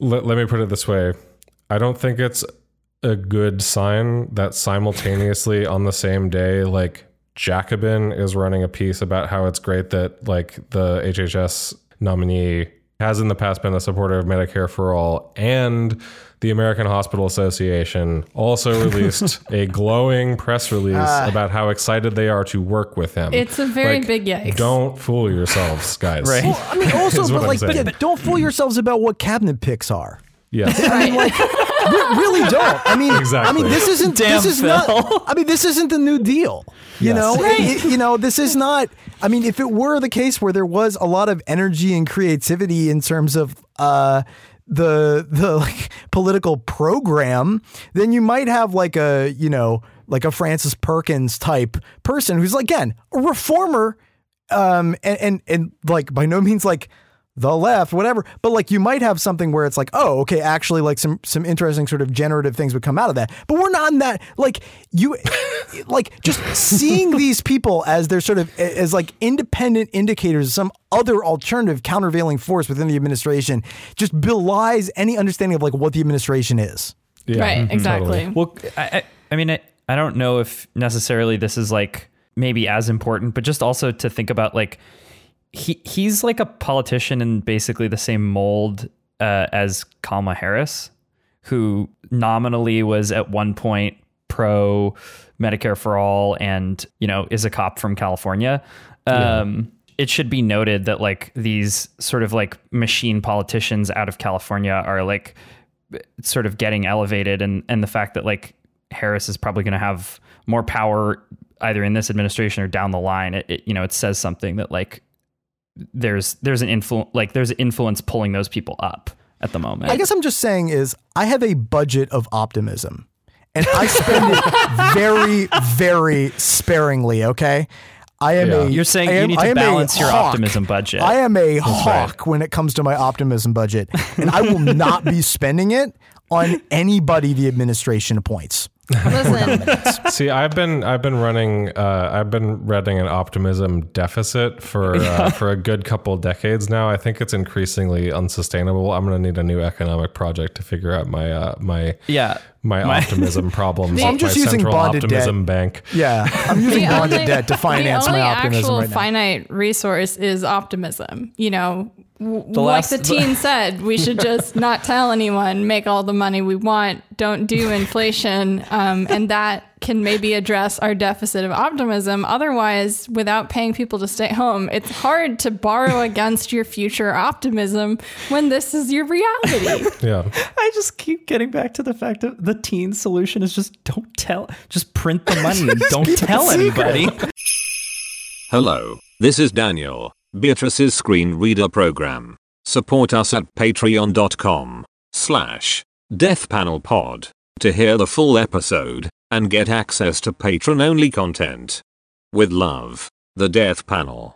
let, let me put it this way. I don't think it's a good sign that simultaneously on the same day, like Jacobin is running a piece about how it's great that like the HHS nominee has in the past been a supporter of Medicare for all and the American Hospital Association also released a glowing press release ah. about how excited they are to work with him. It's a very Like, big yikes. Don't fool yourselves, guys. Right. Well, I mean, also, but I'm like, saying. yeah, don't fool hmm. yourselves about what cabinet picks are. Yes. I mean, like, re- really don't. I mean, Exactly. I mean, this isn't. Damn, this is Phil. not. I mean, this isn't the New Deal. You Yes. know, It- it- you know, this is not. I mean, if it were the case where there was a lot of energy and creativity in terms of uh, the the like political program, then you might have like a you know like a Frances Perkins type person who's like again a reformer um and, and and like by no means like the left whatever. But like you might have something where it's like oh okay actually like some some interesting sort of generative things would come out of that. But we're not in that like you like just seeing these people as they're sort of as like independent indicators of some other alternative countervailing force within the administration just belies any understanding of like what the administration is. Yeah, right, mhm, exactly. totally. Well, I, I, I mean, I, I don't know if necessarily this is like maybe as important, but just also to think about like he he's like a politician in basically the same mold uh, as Kamala Harris, who nominally was at one point pro Medicare for all and you know is a cop from California. Um, It should be noted that like these sort of like machine politicians out of California are like sort of getting elevated and and the fact that like Harris is probably going to have more power either in this administration or down the line it, it you know it says something that like there's there's an influence like there's influence pulling those people up at the moment I guess I'm just saying is I have a budget of optimism and I spend it very, very sparingly. Okay. I am Yeah. a. You're saying I you need to I am a balance your hawk. optimism budget. I am a hawk when it comes to my optimism budget, and I will not be spending it on anybody the administration appoints. Listen, See, I've been I've been running uh, I've been running an optimism deficit for uh, for a good couple decades now. I think it's increasingly unsustainable. I'm going to need a new economic project to figure out my uh, my yeah my, optimism problems. I'm just my using central bonded optimism bank. Yeah, I'm using the bonded only- debt to finance the my only optimism actual right now. finite resource is optimism. You know, w- last- like the teen said, we should just not tell anyone, make all the money we want, don't do inflation, um, and that can maybe address our deficit of optimism. Otherwise, without paying people to stay home, it's hard to borrow against your future optimism when this is your reality. Yeah. I just keep getting back to the fact that the teen solution is just don't tell just print the money and don't tell anybody Hello, this is Daniel, Beatrice's screen reader program. Support us at patreon.com slash deathpanelpod to hear the full episode and get access to patron-only content. With love, the Death Panel.